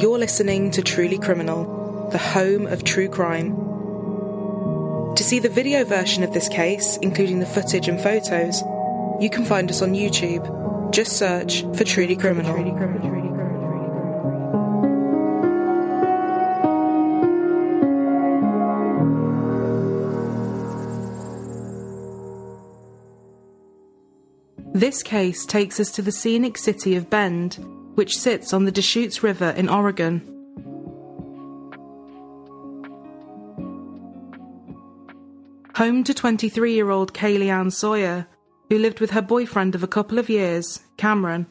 You're listening to Truly Criminal, the home of true crime. To see the video version of this case, including the footage and photos, you can find us on YouTube. Just search for Truly Criminal. This case takes us to the scenic city of Bend, which sits on the Deschutes River in Oregon. Home to 23 year old Kaylee Ann Sawyer, who lived with her boyfriend of a couple of years, Cameron.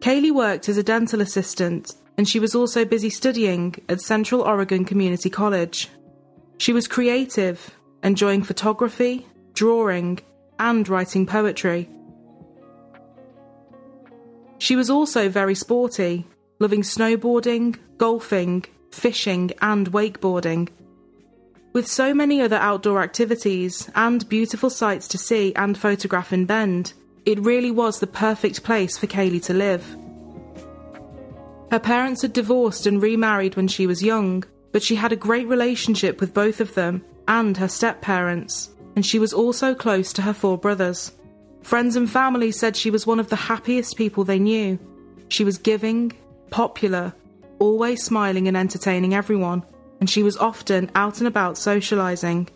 Kaylee worked as a dental assistant and she was also busy studying at Central Oregon Community College. She was creative, enjoying photography, drawing, and writing poetry. She was also very sporty, loving snowboarding, golfing, fishing, and wakeboarding. With so many other outdoor activities and beautiful sights to see and photograph in Bend, it really was the perfect place for Kaylee to live. Her parents had divorced and remarried when she was young, but she had a great relationship with both of them and her step parents, and she was also close to her four brothers. Friends and family said she was one of the happiest people they knew. She was giving, popular, always smiling and entertaining everyone, and she was often out and about socialising.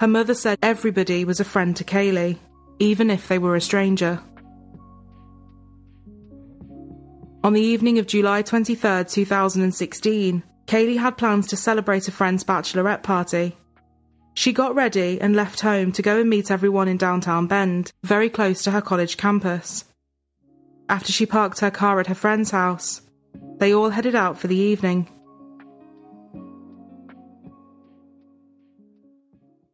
Her mother said everybody was a friend to Kaylee, even if they were a stranger. On the evening of July 23, 2016, Kaylee had plans to celebrate a friend's bachelorette party. She got ready and left home to go and meet everyone in downtown Bend, very close to her college campus. After she parked her car at her friend's house, they all headed out for the evening.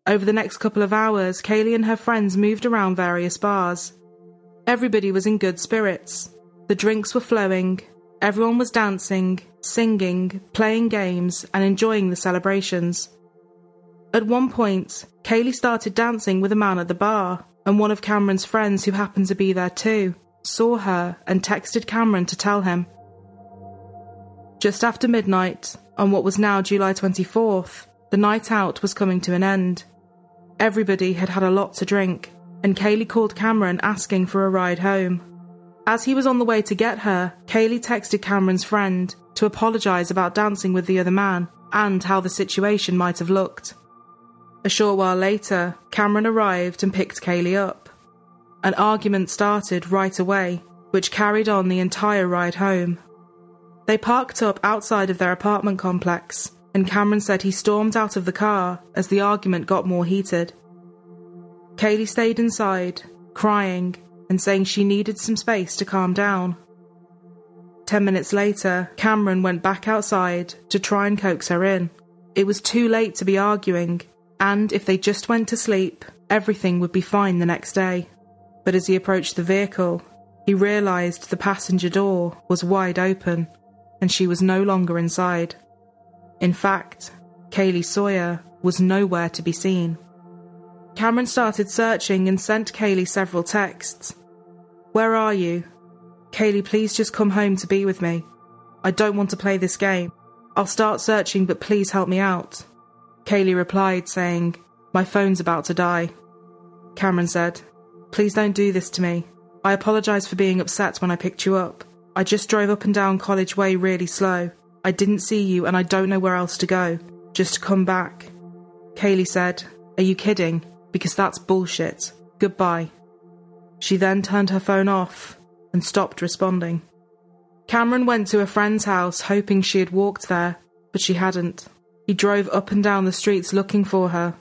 Over the next couple of hours, Kaylee and her friends moved around various bars. Everybody was in good spirits. The drinks were flowing, everyone was dancing, singing, playing games, and enjoying the celebrations. At one point, Kaylee started dancing with a man at the bar, and one of Cameron's friends, who happened to be there too, saw her and texted Cameron to tell him. Just after midnight, on what was now July 24th, the night out was coming to an end. Everybody had had a lot to drink, and Kaylee called Cameron asking for a ride home. As he was on the way to get her, Kaylee texted Cameron's friend to apologise about dancing with the other man and how the situation might have looked. A short while later, Cameron arrived and picked Kaylee up. An argument started right away, which carried on the entire ride home. They parked up outside of their apartment complex, and Cameron said he stormed out of the car as the argument got more heated. Kaylee stayed inside, crying and saying she needed some space to calm down. Ten minutes later, Cameron went back outside to try and coax her in. It was too late to be arguing, and if they just went to sleep, everything would be fine the next day. But as he approached the vehicle, he realised the passenger door was wide open and she was no longer inside. In fact, Kaylee Sawyer was nowhere to be seen. Cameron started searching and sent Kaylee several texts. Where are you? Kaylee, please just come home to be with me. I don't want to play this game. I'll start searching, but please help me out. Kaylee replied, saying, My phone's about to die. Cameron said, Please don't do this to me. I apologise for being upset when I picked you up. I just drove up and down College Way really slow. I didn't see you and I don't know where else to go. Just come back. Kaylee said, Are you kidding? Because that's bullshit. Goodbye. She then turned her phone off and stopped responding. Cameron went to a friend's house hoping she had walked there, but she hadn't. He drove up and down the streets looking for her,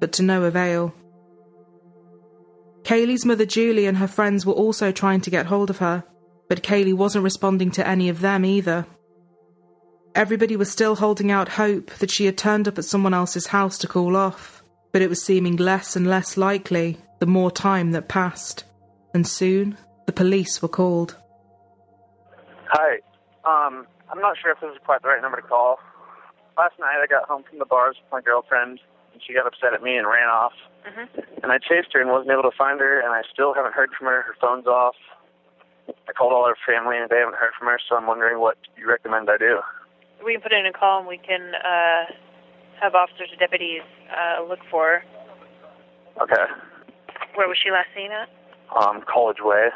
but to no avail. Kaylee's mother Julie and her friends were also trying to get hold of her, but Kaylee wasn't responding to any of them either. Everybody was still holding out hope that she had turned up at someone else's house to call off, but it was seeming less and less likely the more time that passed, and soon the police were called. Hi. Um, I'm not sure if this is quite the right number to call last night I got home from the bars with my girlfriend, and she got upset at me and ran off. Mm-hmm. And I chased her and wasn't able to find her, and I still haven't heard from her. Her phone's off. I called all her family, and they haven't heard from her, so I'm wondering what you recommend I do. We can put in a call and we can uh, have officers or deputies uh, look for her. Okay. Where was she last seen at? Um, College Way.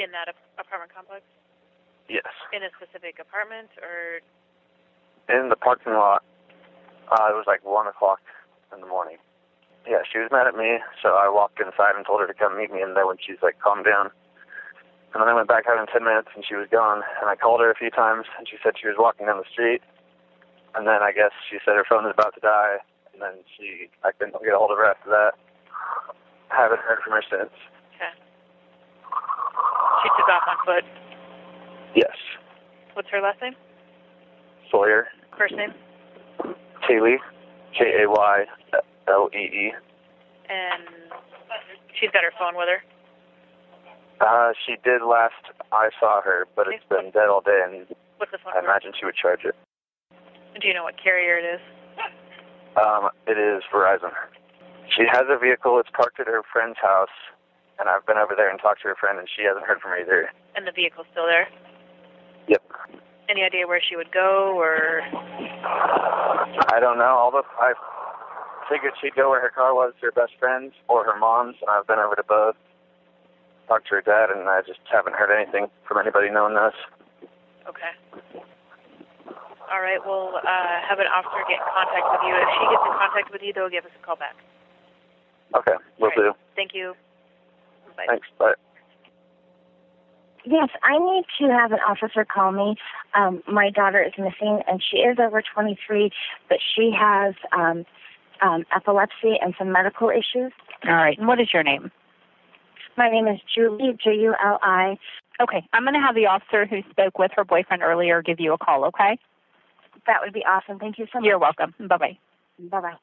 In that ap- apartment complex? Yes. In a specific apartment or In the parking lot. Uh, it was like 1 o'clock in the morning. Yeah, she was mad at me, so I walked inside and told her to come meet me, and then when she's like, calm down. And then I went back out in 10 minutes, and she was gone. And I called her a few times, and she said she was walking down the street. And then I guess she said her phone was about to die, and then she, I couldn't get a hold of her after that. I haven't heard from her since. okay. She took off on foot. Yes. What's her last name? Sawyer. First name? Kaylee. K A Y L E E. And she's got her phone with her. Uh, she did last I saw her, but it's been dead all day, and What's the phone I imagine she would charge it. Do you know what carrier it is? Um, it is Verizon. She has a vehicle. It's parked at her friend's house, and I've been over there and talked to her friend, and she hasn't heard from her either. And the vehicle's still there? Yep. Any idea where she would go or I don't know. Although I figured she'd go where her car was, to her best friend's or her mom's, I've been over to both. Talked to her dad, and I just haven't heard anything from anybody knowing this. Okay. All right, we'll uh, have an officer get in contact with you. If she gets in contact with you, they'll give us a call back. Okay, will right. do. Thank you. Bye. Thanks. Bye. Yes, I need to have an officer call me. Um, my daughter is missing, and she is over 23, but she has um, um, epilepsy and some medical issues. All right. And what is your name? My name is Julie, J U L I. Okay. I'm going to have the officer who spoke with her boyfriend earlier give you a call, okay? That would be awesome. Thank you so much. You're welcome. Bye bye. Bye bye.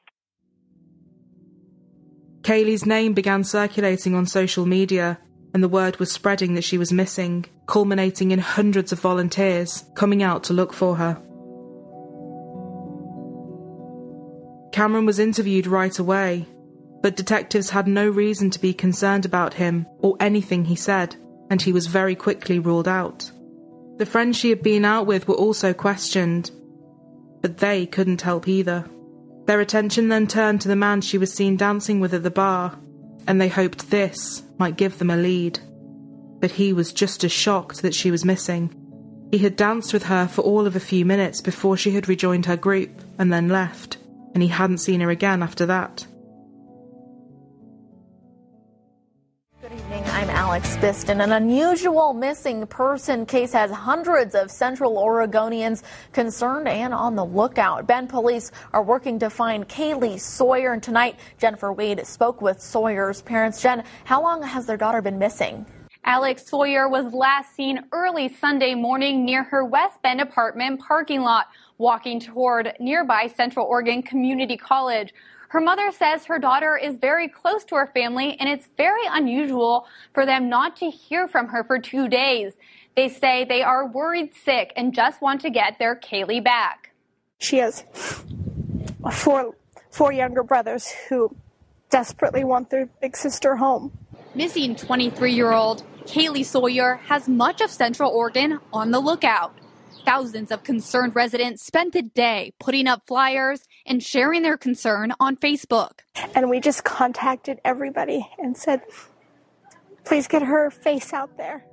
Kaylee's name began circulating on social media, and the word was spreading that she was missing, culminating in hundreds of volunteers coming out to look for her. Cameron was interviewed right away, but detectives had no reason to be concerned about him or anything he said, and he was very quickly ruled out. The friends she had been out with were also questioned, but they couldn't help either. Their attention then turned to the man she was seen dancing with at the bar, and they hoped this might give them a lead. But he was just as shocked that she was missing. He had danced with her for all of a few minutes before she had rejoined her group and then left, and he hadn't seen her again after that. Alex Biston. An unusual missing person case has hundreds of Central Oregonians concerned and on the lookout. Bend police are working to find Kaylee Sawyer. And tonight, Jennifer Wade spoke with Sawyer's parents. Jen, how long has their daughter been missing? Alex Sawyer was last seen early Sunday morning near her West Bend apartment parking lot, walking toward nearby Central Oregon Community College. Her mother says her daughter is very close to her family and it's very unusual for them not to hear from her for two days. They say they are worried sick and just want to get their Kaylee back. She has four four younger brothers who desperately want their big sister home. Missing 23 year old Kaylee Sawyer has much of Central Oregon on the lookout. Thousands of concerned residents spent the day putting up flyers and sharing their concern on Facebook. And we just contacted everybody and said, please get her face out there.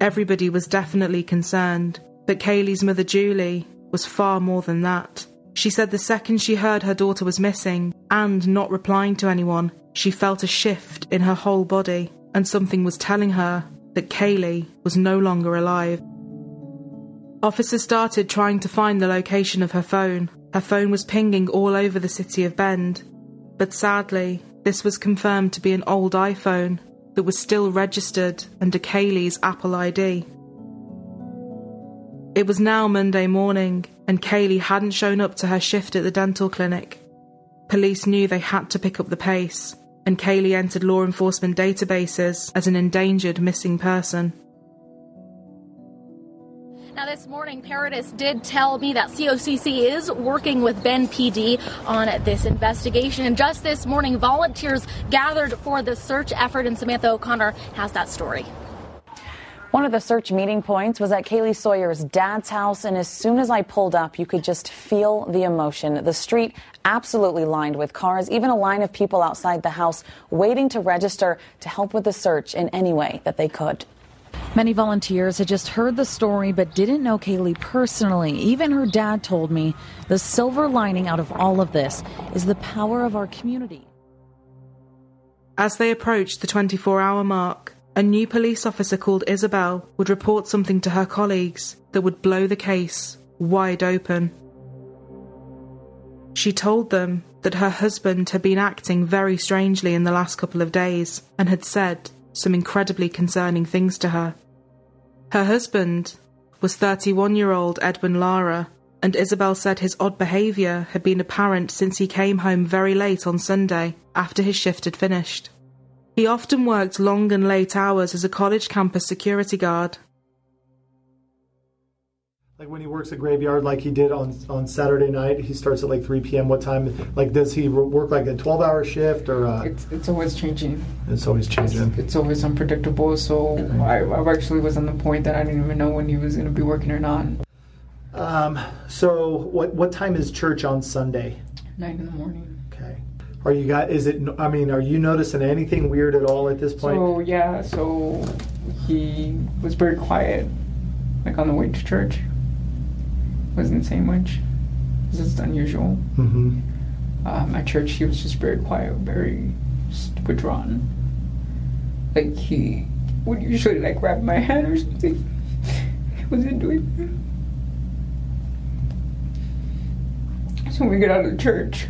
Everybody was definitely concerned, but Kaylee's mother, Julie, was far more than that. She said the second she heard her daughter was missing and not replying to anyone, she felt a shift in her whole body, and something was telling her that Kaylee was no longer alive. Officers started trying to find the location of her phone. Her phone was pinging all over the city of Bend, but sadly, this was confirmed to be an old iPhone that was still registered under Kaylee's Apple ID. It was now Monday morning, and Kaylee hadn't shown up to her shift at the dental clinic. Police knew they had to pick up the pace, and Kaylee entered law enforcement databases as an endangered missing person. Now, this morning, Paradis did tell me that COCC is working with Bend PD on this investigation. And just this morning, volunteers gathered for the search effort, and Samantha O'Connor has that story. One of the search meeting points was at Kaylee Sawyer's dad's house, and as soon as I pulled up, you could just feel the emotion. The street absolutely lined with cars, even a line of people outside the house waiting to register to help with the search in any way that they could. Many volunteers had just heard the story but didn't know Kaylee personally. Even her dad told me the silver lining out of all of this is the power of our community. As they approached the 24 hour mark, a new police officer called Isabel would report something to her colleagues that would blow the case wide open. She told them that her husband had been acting very strangely in the last couple of days and had said some incredibly concerning things to her. Her husband was 31 year old Edwin Lara, and Isabel said his odd behaviour had been apparent since he came home very late on Sunday after his shift had finished. He often worked long and late hours as a college campus security guard. Like when he works a graveyard, like he did on on Saturday night, he starts at like 3 p.m. What time? Like, does he work like a 12-hour shift or? Uh, it's it's always changing. It's always changing. It's, it's always unpredictable. So I, I actually was on the point that I didn't even know when he was going to be working or not. Um. So what what time is church on Sunday? Nine in the morning. Okay. Are you got? Is it? I mean, are you noticing anything weird at all at this point? So yeah. So he was very quiet, like on the way to church. Wasn't saying much. It's just unusual. Mm-hmm. Um, at church, he was just very quiet, very withdrawn. Like he would usually like grab my hand or something. He wasn't doing that. So when we get out of the church,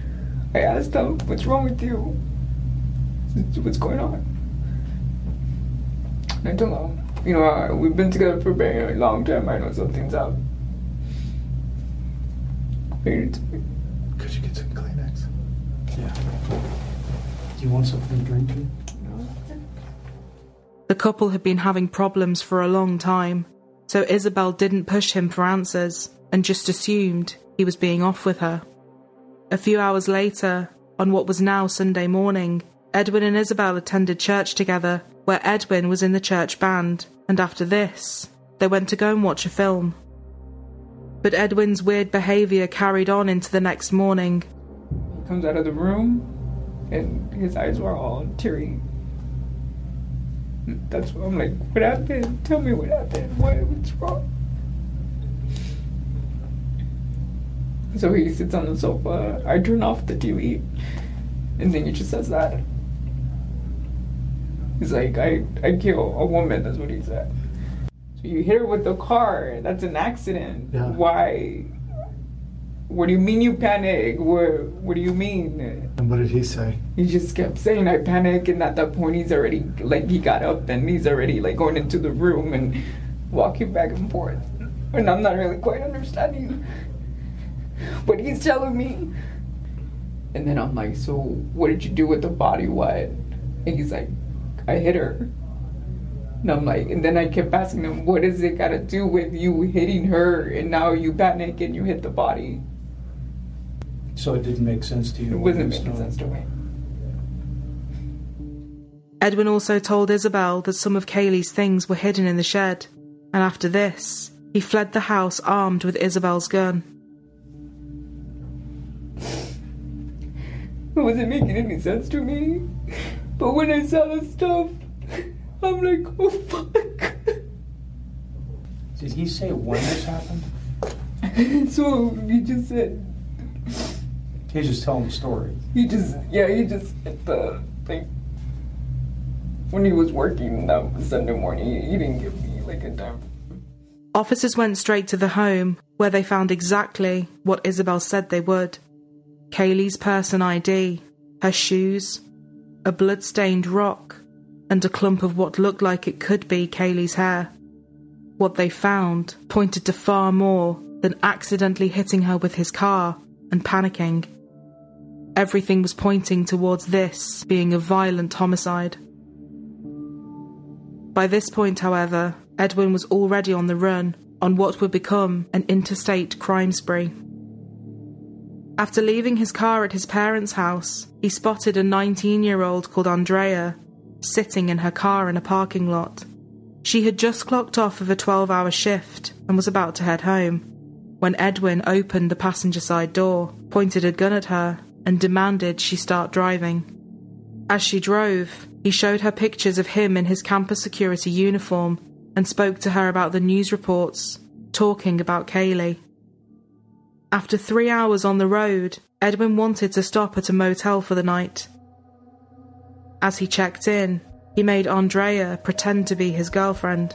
I asked him, "What's wrong with you? What's going on?" And I told him, "You know, uh, we've been together for a very long time. I know something's up." Could you get some Kleenex? Yeah. Do you want something to drink? No. The couple had been having problems for a long time, so Isabel didn't push him for answers and just assumed he was being off with her. A few hours later, on what was now Sunday morning, Edwin and Isabel attended church together, where Edwin was in the church band, and after this, they went to go and watch a film. But Edwin's weird behaviour carried on into the next morning. He comes out of the room, and his eyes were all teary. That's what I'm like, what happened? Tell me what happened. What, what's wrong? So he sits on the sofa. I turn off the TV, and then he just says that. He's like, I, I kill a woman. That's what he said. So you hit her with the car. That's an accident. Yeah. Why? What do you mean you panic? What What do you mean? And what did he say? He just kept saying I panic, and at that point he's already like he got up and he's already like going into the room and walking back and forth, and I'm not really quite understanding what he's telling me. And then I'm like, so what did you do with the body? What? And he's like, I hit her. And I'm like, and then I kept asking him, what does it got to do with you hitting her and now you panic and you hit the body? So it didn't make sense to you? It wasn't making sense to me. Edwin also told Isabel that some of Kaylee's things were hidden in the shed, and after this, he fled the house armed with Isabel's gun. It wasn't making any sense to me. But when I saw the stuff, I'm like, oh fuck. Did he say when this happened? so he just said. He's just telling the story. He just, yeah, he just hit the like when he was working that Sunday morning. He, he didn't give me like a time. Officers went straight to the home, where they found exactly what Isabel said they would Kaylee's person ID, her shoes, a blood-stained rock, and a clump of what looked like it could be Kaylee's hair. What they found pointed to far more than accidentally hitting her with his car and panicking. Everything was pointing towards this being a violent homicide. By this point, however, Edwin was already on the run, on what would become an interstate crime spree. After leaving his car at his parents' house, he spotted a 19 year old called Andrea sitting in her car in a parking lot. She had just clocked off of a 12 hour shift and was about to head home when Edwin opened the passenger side door, pointed a gun at her, and demanded she start driving. As she drove, he showed her pictures of him in his campus security uniform and spoke to her about the news reports, talking about Kaylee. After three hours on the road, Edwin wanted to stop at a motel for the night. As he checked in, he made Andrea pretend to be his girlfriend.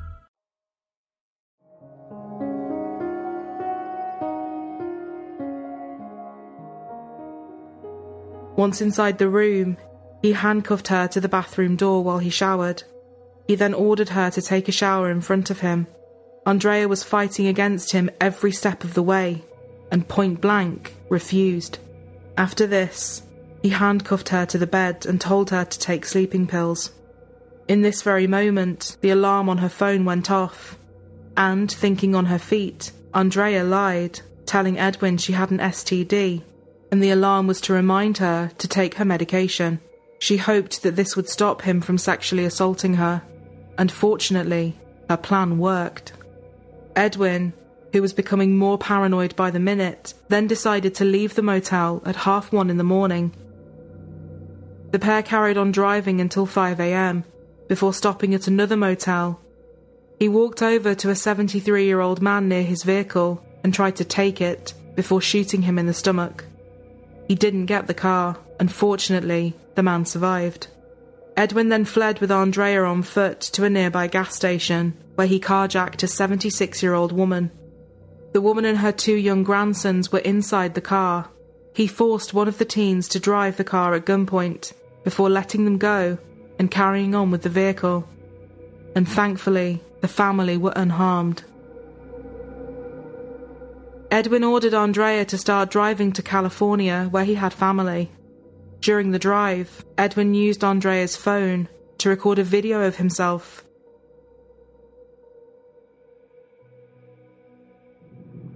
Once inside the room, he handcuffed her to the bathroom door while he showered. He then ordered her to take a shower in front of him. Andrea was fighting against him every step of the way, and point blank refused. After this, he handcuffed her to the bed and told her to take sleeping pills. In this very moment, the alarm on her phone went off, and thinking on her feet, Andrea lied, telling Edwin she had an STD, and the alarm was to remind her to take her medication. She hoped that this would stop him from sexually assaulting her, and fortunately, her plan worked. Edwin, who was becoming more paranoid by the minute, then decided to leave the motel at half one in the morning. The pair carried on driving until 5am before stopping at another motel. He walked over to a 73 year old man near his vehicle and tried to take it before shooting him in the stomach. He didn't get the car, Unfortunately, the man survived. Edwin then fled with Andrea on foot to a nearby gas station, where he carjacked a 76 year old woman. The woman and her two young grandsons were inside the car. He forced one of the teens to drive the car at gunpoint before letting them go and carrying on with the vehicle. And thankfully, the family were unharmed. Edwin ordered Andrea to start driving to California, where he had family. During the drive, Edwin used Andrea's phone to record a video of himself.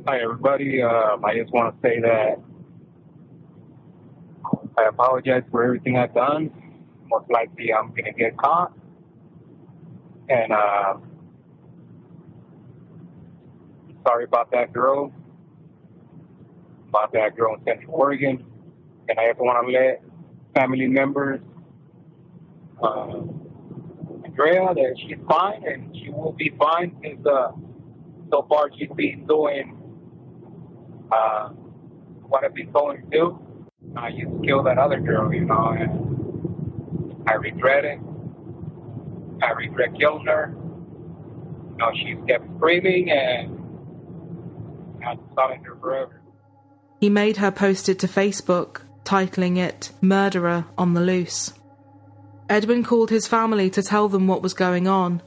Hi, everybody. Um, I just want to say that I apologize for everything I've done. Most likely, I'm going to get caught. And uh, sorry about that girl, about that girl in Central Oregon. And I just want to let family members, uh, Andrea, that she's fine and she will be fine because uh, so far she's been doing uh, what I've been told to do. I used to kill that other girl, you know, and I regret it. I regret killing her. You know, she kept screaming and I silent her forever. He made her post it to Facebook, titling it Murderer on the Loose. Edwin called his family to tell them what was going on,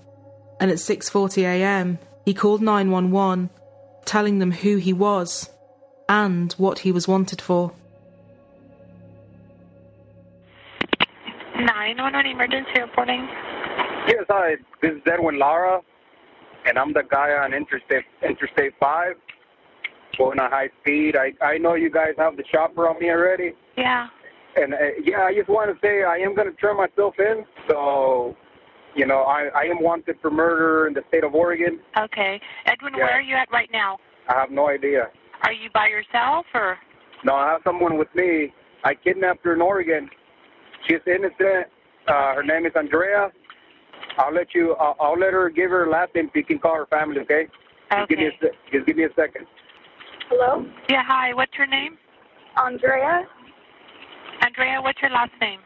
and at 6:40 a.m., he called 911, telling them who he was and what he was wanted for. 911 emergency reporting. Yes, hi. This is Edwin Lara, and I'm the guy on Interstate Interstate 5 going at high speed. I I know you guys have the chopper on me already. Yeah. And uh, yeah, I just want to say I am going to turn myself in. So, you know, I I am wanted for murder in the state of Oregon. Okay. Edwin, Yeah. where are you at right now? I have no idea. Are you by yourself or? No, I have someone with me. I kidnapped her in Oregon. She's innocent. Uh, her name is Andrea. I'll let you. I'll, I'll let her give her last name. So you can call her family. Okay. Just give me a Okay. just give me a second. Hello? Yeah, hi. What's your name? Andrea. Andrea, what's your last name?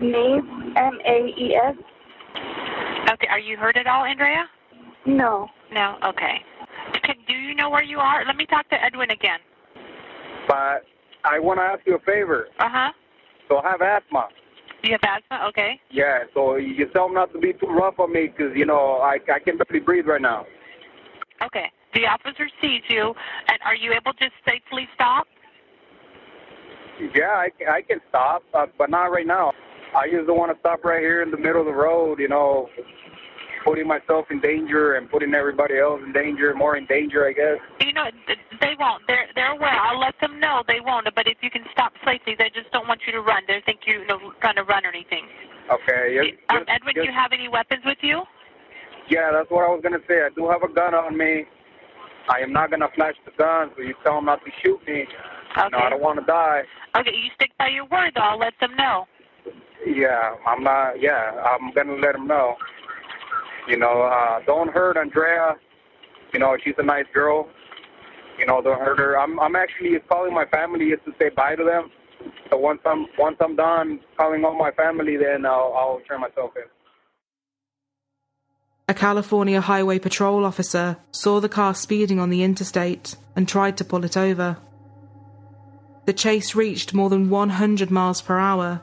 Maes, M A E S. Okay, are you hurt at all, Andrea? No. No. Okay. Can, do you know where you are? Let me talk to Edwin again. But I want to ask you a favor. Uh huh. So I have asthma. You have asthma? Okay. Yeah, so you tell them not to be too rough on me because, you know, I, I can barely breathe right now. Okay. The officer sees you, and are you able to safely stop? Yeah, I, can- I can stop, uh, but not right now. I just don't want to stop right here in the middle of the road, you know, putting myself in danger and putting everybody else in danger, more in danger, I guess. You know, they won't. They're they're aware. I'll let them know they won't. But if you can stop safely, they just don't want you to run. They think you're trying to run or anything. Okay. Yes, Um, Edwin, do you have any weapons with you? Yeah, that's what I was gonna say. I do have a gun on me. I am not gonna flash the gun, so you tell them not to shoot me. Okay. No, I don't want to die. Okay, you stick by your word, though. I'll let them know. Yeah, I'm not. Yeah, I'm gonna let them know. You know, uh, don't hurt Andrea. You know, she's a nice girl. You know, don't hurt her. I'm I'm actually calling my family just to say bye to them. So once I'm once I'm done calling all my family, then I'll I'll turn myself in. A California Highway Patrol officer saw the car speeding on the interstate and tried to pull it over. The chase reached more than 100 miles per hour.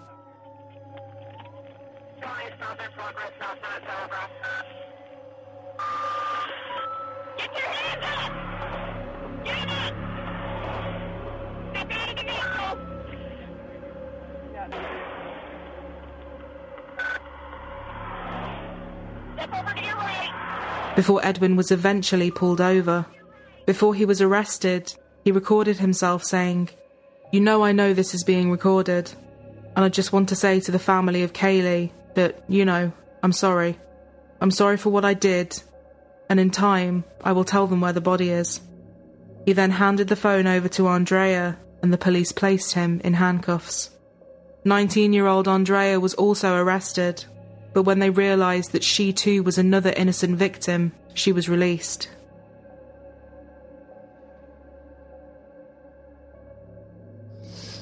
Before Edwin was eventually pulled over, before he was arrested, he recorded himself saying, You know, I know this is being recorded, and I just want to say to the family of Kaylee that, you know, I'm sorry. I'm sorry for what I did, and in time, I will tell them where the body is. He then handed the phone over to Andrea, and the police placed him in handcuffs. 19 year old Andrea was also arrested, but when they realised that she too was another innocent victim, she was released.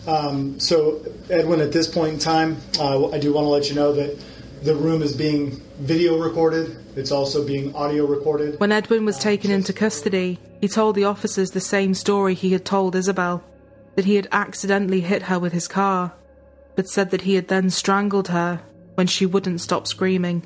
Um, so, Edwin, at this point in time, uh, I do want to let you know that the room is being video recorded. It's also being audio recorded. When Edwin was taken into custody, he told the officers the same story he had told Isabel that he had accidentally hit her with his car, but said that he had then strangled her when she wouldn't stop screaming.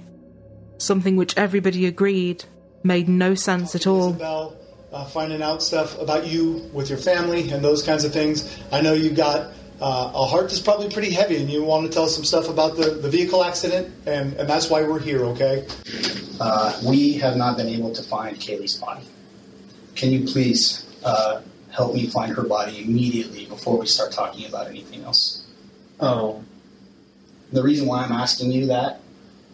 Something which everybody agreed made no sense at all. Isabel, uh, finding out stuff about you with your family and those kinds of things. I know you've got uh, a heart that's probably pretty heavy, and you want to tell us some stuff about the, the vehicle accident, and, and that's why we're here, okay? Uh, we have not been able to find Kaylee's body. Can you please uh, help me find her body immediately before we start talking about anything else? Oh. The reason why I'm asking you that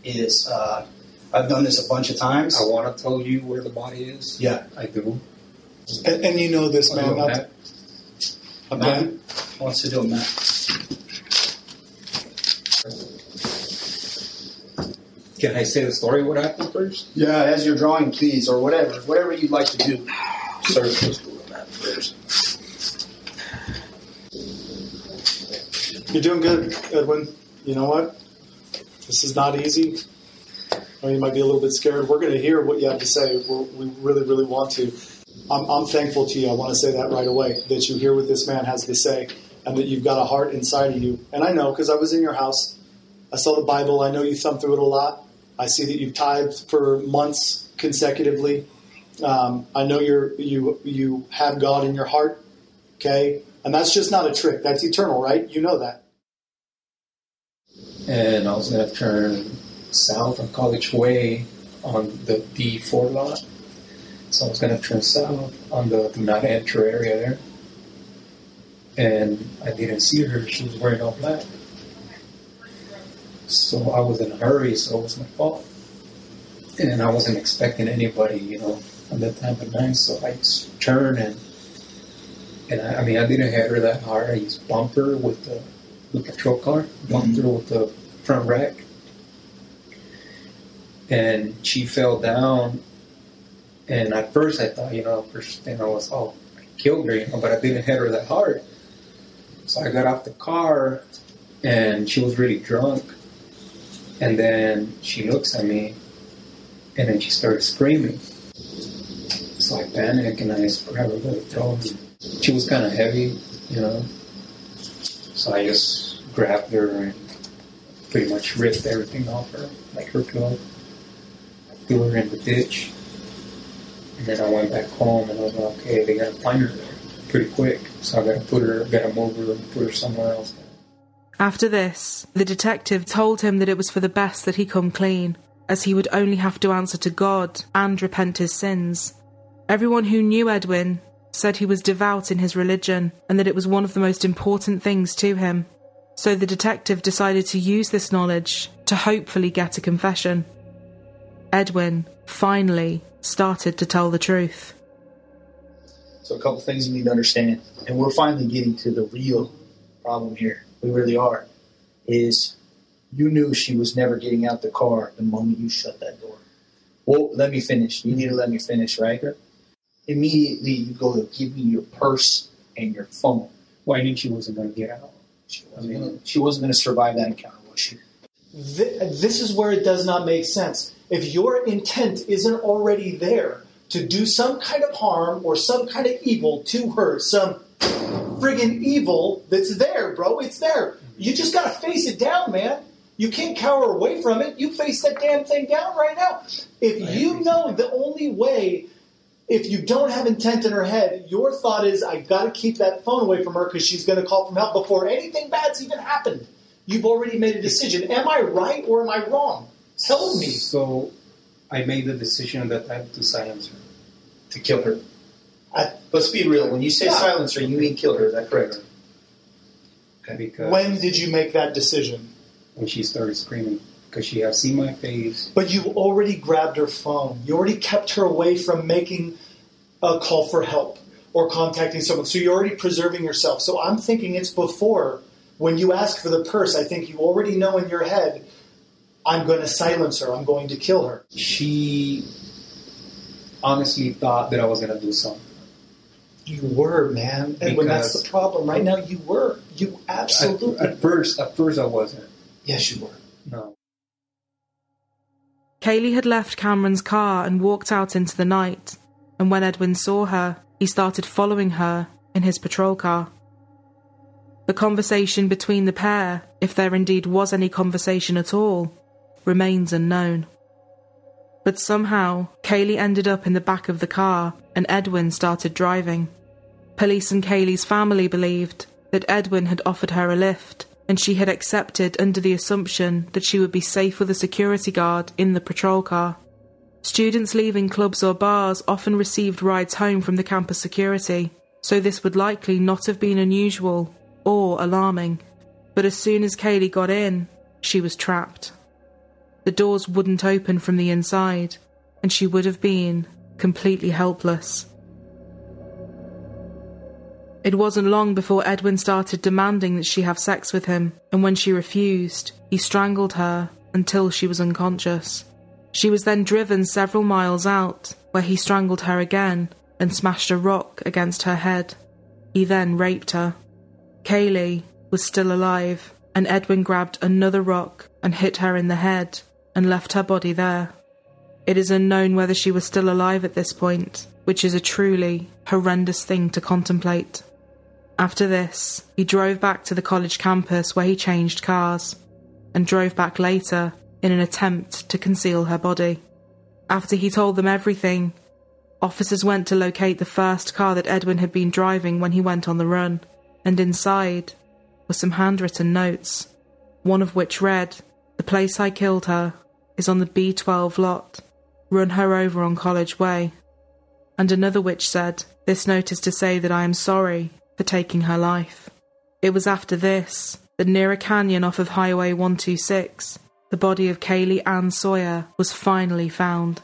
is uh, I've done this a bunch of times. I want to tell you where the body is. Yeah. I do. And, and you know this, man. you know not- that? A man wants to do a map. Can I say the story what happened first? Yeah, as you're drawing, please, or whatever, whatever you'd like to do. Sir, let's do the map first. You're doing good, Edwin. You know what? This is not easy. I mean, you might be a little bit scared. We're going to hear what you have to say. We're, we really, really want to. I'm, I'm thankful to you. I want to say that right away that you hear what this man has to say and that you've got a heart inside of you. And I know because I was in your house. I saw the Bible. I know you thumb through it a lot. I see that you've tithed for months consecutively. Um, I know you're you you have God in your heart. Okay, and that's just not a trick. That's eternal, right? You know that. And I was going to turn south on College Way on the D4 lot. So I was going to turn south on the do not enter area there. And I didn't see her. She was wearing all black. So I was in a hurry, so it was my fault. And I wasn't expecting anybody, you know, at that time of night. So I turned and, and I, I mean, I didn't hit her that hard. I just bumped her with the, the patrol car, bumped mm-hmm. her with the front rack. And she fell down. And at first I thought, you know, first thing I was, oh, I killed her, you know, but I didn't hit her that hard. So I got off the car and she was really drunk. And then she looks at me, and then she started screaming. So I panic and I just grab her by the throat. She was kind of heavy, you know. So I just grabbed her and pretty much ripped everything off her, like her clothes. I threw her in the ditch. And then I went back home and I was like, okay, they gotta find her pretty quick. So I gotta put her, gotta move her and put her somewhere else. After this, the detective told him that it was for the best that he come clean, as he would only have to answer to God and repent his sins. Everyone who knew Edwin said he was devout in his religion and that it was one of the most important things to him. So the detective decided to use this knowledge to hopefully get a confession. Edwin finally started to tell the truth. So a couple things you need to understand, and we're finally getting to the real problem here. We really are. Is you knew she was never getting out the car the moment you shut that door. Well, let me finish. You need to let me finish, right? Immediately, you go to give me your purse and your phone. Well, I knew she wasn't going to get out. She wasn't gonna- she wasn't going to survive that encounter, was she? This is where it does not make sense. If your intent isn't already there to do some kind of harm or some kind of evil to her, some friggin' evil that's there, bro, it's there. You just gotta face it down, man. You can't cower away from it. You face that damn thing down right now. If you know the only way, if you don't have intent in her head, your thought is, I've gotta keep that phone away from her because she's gonna call for help before anything bad's even happened. You've already made a decision. Am I right or am I wrong? Tell me. So I made the decision that I had to silence her. To kill her. I, let's be real. When you say Yeah. silence her, you mean kill her. Is that correct? Because When did you make that decision? when she started screaming, because she has seen my face. But you already grabbed her phone. You already kept her away from making a call for help or contacting someone. So you're already preserving yourself. So I'm thinking it's before when you ask for the purse. I think you already know in your head, I'm going to silence her. I'm going to kill her. She honestly thought that I was going to do something. You were, man. And when that's the problem. Right now, you were. You absolutely. At, at first, at first I wasn't. yes, you were. No. Kaylee had left Cameron's car and walked out into the night, and when Edwin saw her, he started following her in his patrol car. The conversation between the pair, if there indeed was any conversation at all, remains unknown. But somehow, Kaylee ended up in the back of the car and Edwin started driving. Police and Kaylee's family believed that Edwin had offered her a lift and she had accepted under the assumption that she would be safe with a security guard in the patrol car. Students leaving clubs or bars often received rides home from the campus security, so this would likely not have been unusual or alarming. But as soon as Kaylee got in, she was trapped. The doors wouldn't open from the inside, and she would have been completely helpless. It wasn't long before Edwin started demanding that she have sex with him, and when she refused, he strangled her until she was unconscious. She was then driven several miles out, where he strangled her again and smashed a rock against her head. He then raped her. Kaylee was still alive, and Edwin grabbed another rock and hit her in the head and left her body there. It is unknown whether she was still alive at this point, which is a truly horrendous thing to contemplate. After this, he drove back to the college campus where he changed cars, and drove back later in an attempt to conceal her body. After he told them everything, officers went to locate the first car that Edwin had been driving when he went on the run, and inside were some handwritten notes, one of which read, The place I killed her is on the B12 lot. Run her over on College Way. And another which said, This note is to say that I am sorry for taking her life. It was after this that near a canyon off of Highway 126, the body of Kaylee Ann Sawyer was finally found.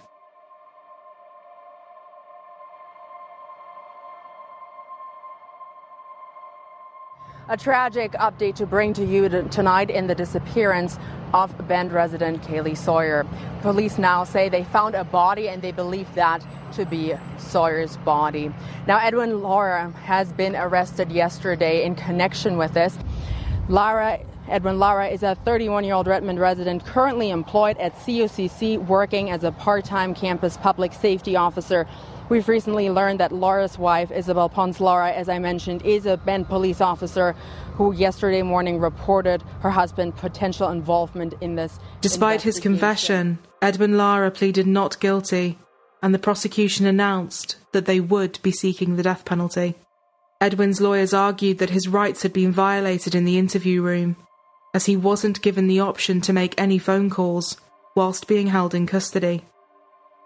A tragic update to bring to you tonight in the disappearance of Bend resident Kaylee Sawyer. Police now say they found a body and they believe that to be Sawyer's body. Now, Edwin Lara has been arrested yesterday in connection with this. Lara Edwin Lara is a 31 year old Redmond resident currently employed at COCC working as a part time campus public safety officer. We've recently learned that Lara's wife, Isabel Pons Lara, as I mentioned, is a Bend police officer who yesterday morning reported her husband's potential involvement in this. Despite his confession, Edwin Lara pleaded not guilty, and the prosecution announced that they would be seeking the death penalty. Edwin's lawyers argued that his rights had been violated in the interview room, as he wasn't given the option to make any phone calls whilst being held in custody.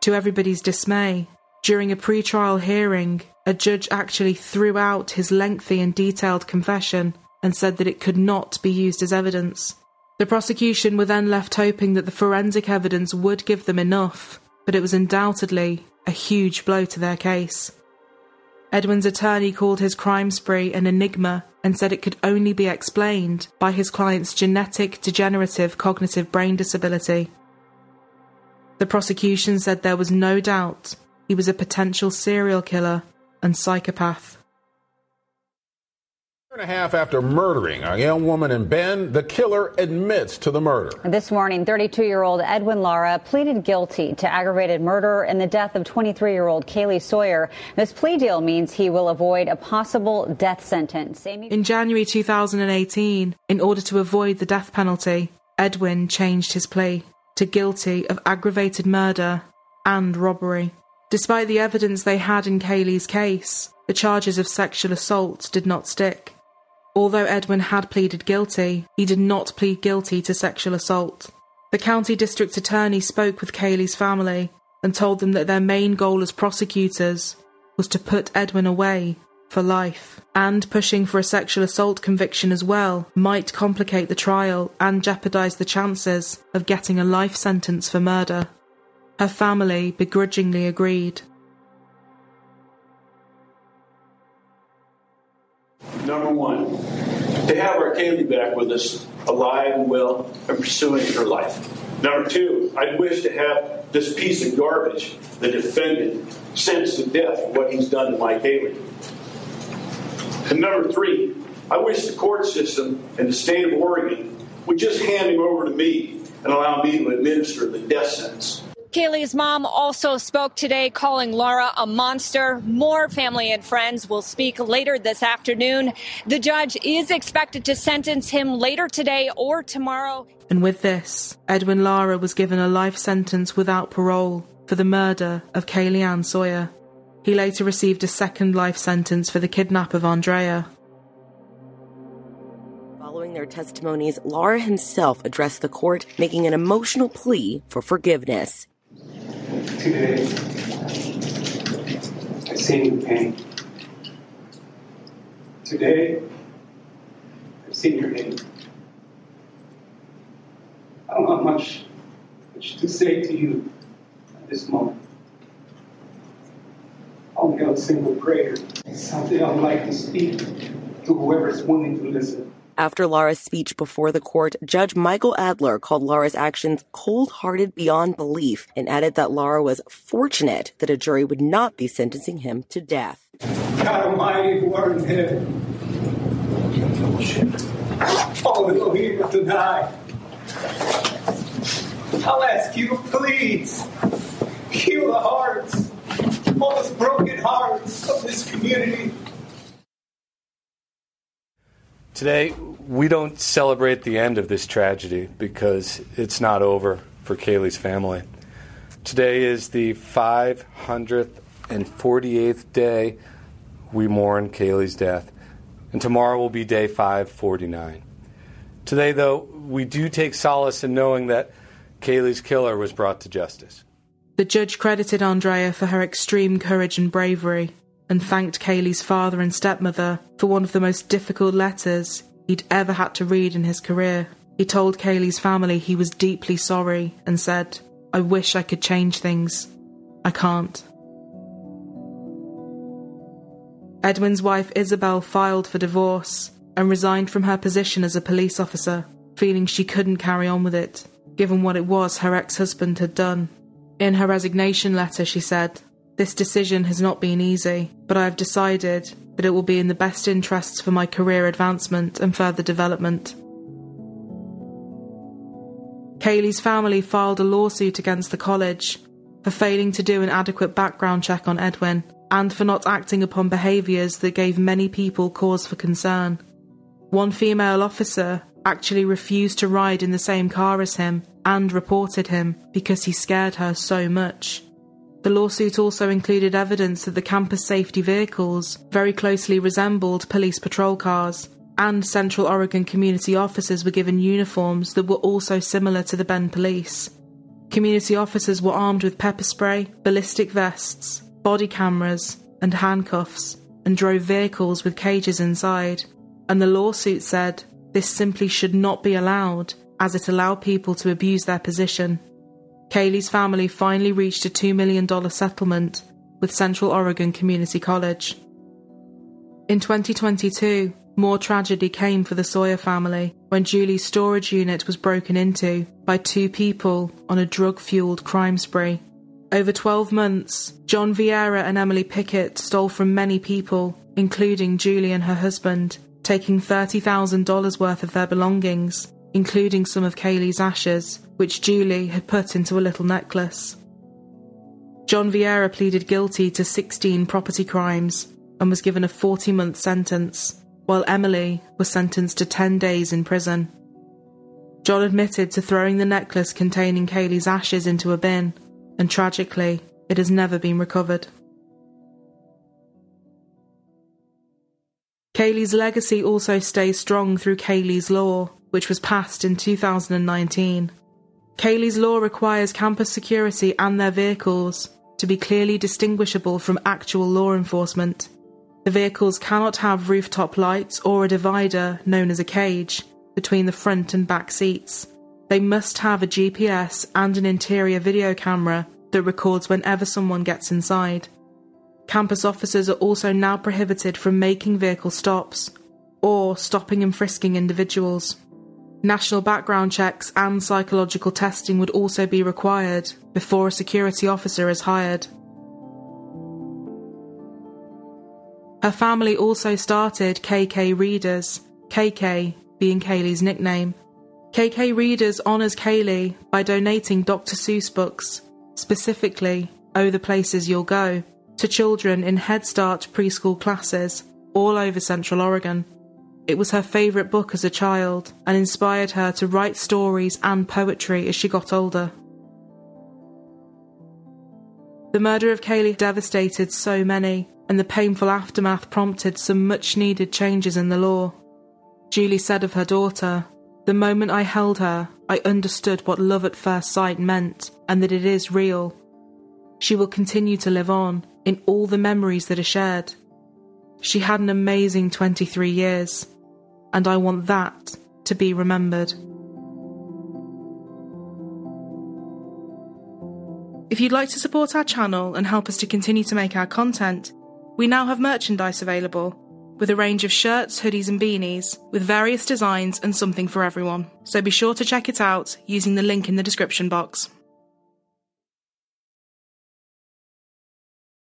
To everybody's dismay, during a pre-trial hearing, a judge actually threw out his lengthy and detailed confession and said that it could not be used as evidence. The prosecution were then left hoping that the forensic evidence would give them enough, but it was undoubtedly a huge blow to their case. Edwin's attorney called his crime spree an enigma and said it could only be explained by his client's genetic degenerative cognitive brain disability. The prosecution said there was no doubt he was a potential serial killer and psychopath and a half after murdering a young woman in Bend, the killer admits to the murder. This morning, 32 year old Edwin Lara pleaded guilty to aggravated murder in the death of 23 year old Kaylee Sawyer. This plea deal means he will avoid a possible death sentence. Amy- in January 2018, in order to avoid the death penalty, Edwin changed his plea to guilty of aggravated murder and robbery. Despite the evidence they had in Kaylee's case, the charges of sexual assault did not stick. Although Edwin had pleaded guilty, he did not plead guilty to sexual assault. The county district attorney spoke with Kaylee's family and told them that their main goal as prosecutors was to put Edwin away for life, and pushing for a sexual assault conviction as well might complicate the trial and jeopardise the chances of getting a life sentence for murder. Her family begrudgingly agreed. Number one, to have our Kaylee back with us, alive and well, and pursuing her life. Number two, I'd wish to have this piece of garbage, the defendant, sentenced to death for what he's done to my Kaylee. And number three, I wish the court system in the state of Oregon would just hand him over to me and allow me to administer the death sentence. Kaylee's mom also spoke today, calling Lara a monster. More family and friends will speak later this afternoon. The judge is expected to sentence him later today or tomorrow. And with this, Edwin Lara was given a life sentence without parole for the murder of Kaylee Ann Sawyer. He later received a second life sentence for the kidnap of Andrea. Following their testimonies, Lara himself addressed the court, making an emotional plea for forgiveness. Today, I've seen your pain. Today, I've seen your hate. I don't have much, much to say to you at this moment. I only a single prayer, something I'd like to speak to whoever's willing to listen. After Lara's speech before the court, Judge Michael Adler called Lara's actions cold hearted beyond belief and added that Lara was fortunate that a jury would not be sentencing him to death. God Almighty, who art all will here tonight. I'll ask you, please, heal the hearts, all those broken hearts of this community. Today, we don't celebrate the end of this tragedy because it's not over for Kaylee's family. Today is the 548th day we mourn Kaylee's death, and tomorrow will be day 549. Today, though, we do take solace in knowing that Kaylee's killer was brought to justice. The judge credited Andrea for her extreme courage and bravery and thanked Kaylee's father and stepmother for one of the most difficult letters he'd ever had to read in his career. He told Kaylee's family he was deeply sorry and said, I wish I could change things. I can't. Edwin's wife Isabel filed for divorce and resigned from her position as a police officer, feeling she couldn't carry on with it, given what it was her ex husband had done. In her resignation letter, she said, this decision has not been easy, but I have decided that it will be in the best interests for my career advancement and further development. Kaylee's family filed a lawsuit against the college for failing to do an adequate background check on Edwin and for not acting upon behaviours that gave many people cause for concern. One female officer actually refused to ride in the same car as him and reported him because he scared her so much. The lawsuit also included evidence that the campus safety vehicles very closely resembled police patrol cars, and Central Oregon community officers were given uniforms that were also similar to the Bend police. Community officers were armed with pepper spray, ballistic vests, body cameras, and handcuffs, and drove vehicles with cages inside. And the lawsuit said this simply should not be allowed, as it allowed people to abuse their position. Kaylee's family finally reached a $2 million settlement with Central Oregon Community College. In 2022, more tragedy came for the Sawyer family when Julie's storage unit was broken into by two people on a drug fueled crime spree. Over 12 months, John Vieira and Emily Pickett stole from many people, including Julie and her husband, taking $30,000 worth of their belongings, including some of Kaylee's ashes, which Julie had put into a little necklace. John Vieira pleaded guilty to 16 property crimes and was given a 40 month sentence, while Emily was sentenced to 10 days in prison. John admitted to throwing the necklace containing Kaylee's ashes into a bin and tragically, it has never been recovered. Kaylee's legacy also stays strong through Kaylee's Law, which was passed in 2019. Kaylee's Law requires campus security and their vehicles to be clearly distinguishable from actual law enforcement. The vehicles cannot have rooftop lights or a divider known as a cage between the front and back seats. They must have a GPS and an interior video camera that records whenever someone gets inside. Campus officers are also now prohibited from making vehicle stops or stopping and frisking individuals. National background checks and psychological testing would also be required before a security officer is hired. Her family also started KK Readers, KK being Kaylee's nickname. KK Readers honours Kaylee by donating Dr. Seuss books, specifically Oh the Places You'll Go, to children in Head Start preschool classes all over Central Oregon. It was her favourite book as a child and inspired her to write stories and poetry as she got older. The murder of Kaylee devastated so many, and the painful aftermath prompted some much needed changes in the law. Julie said of her daughter, the moment I held her, I understood what love at first sight meant and that it is real. She will continue to live on in all the memories that are shared. She had an amazing 23 years, and I want that to be remembered. If you'd like to support our channel and help us to continue to make our content, we now have merchandise available with a range of shirts, hoodies, and beanies with various designs and something for everyone. So be sure to check it out using the link in the description box.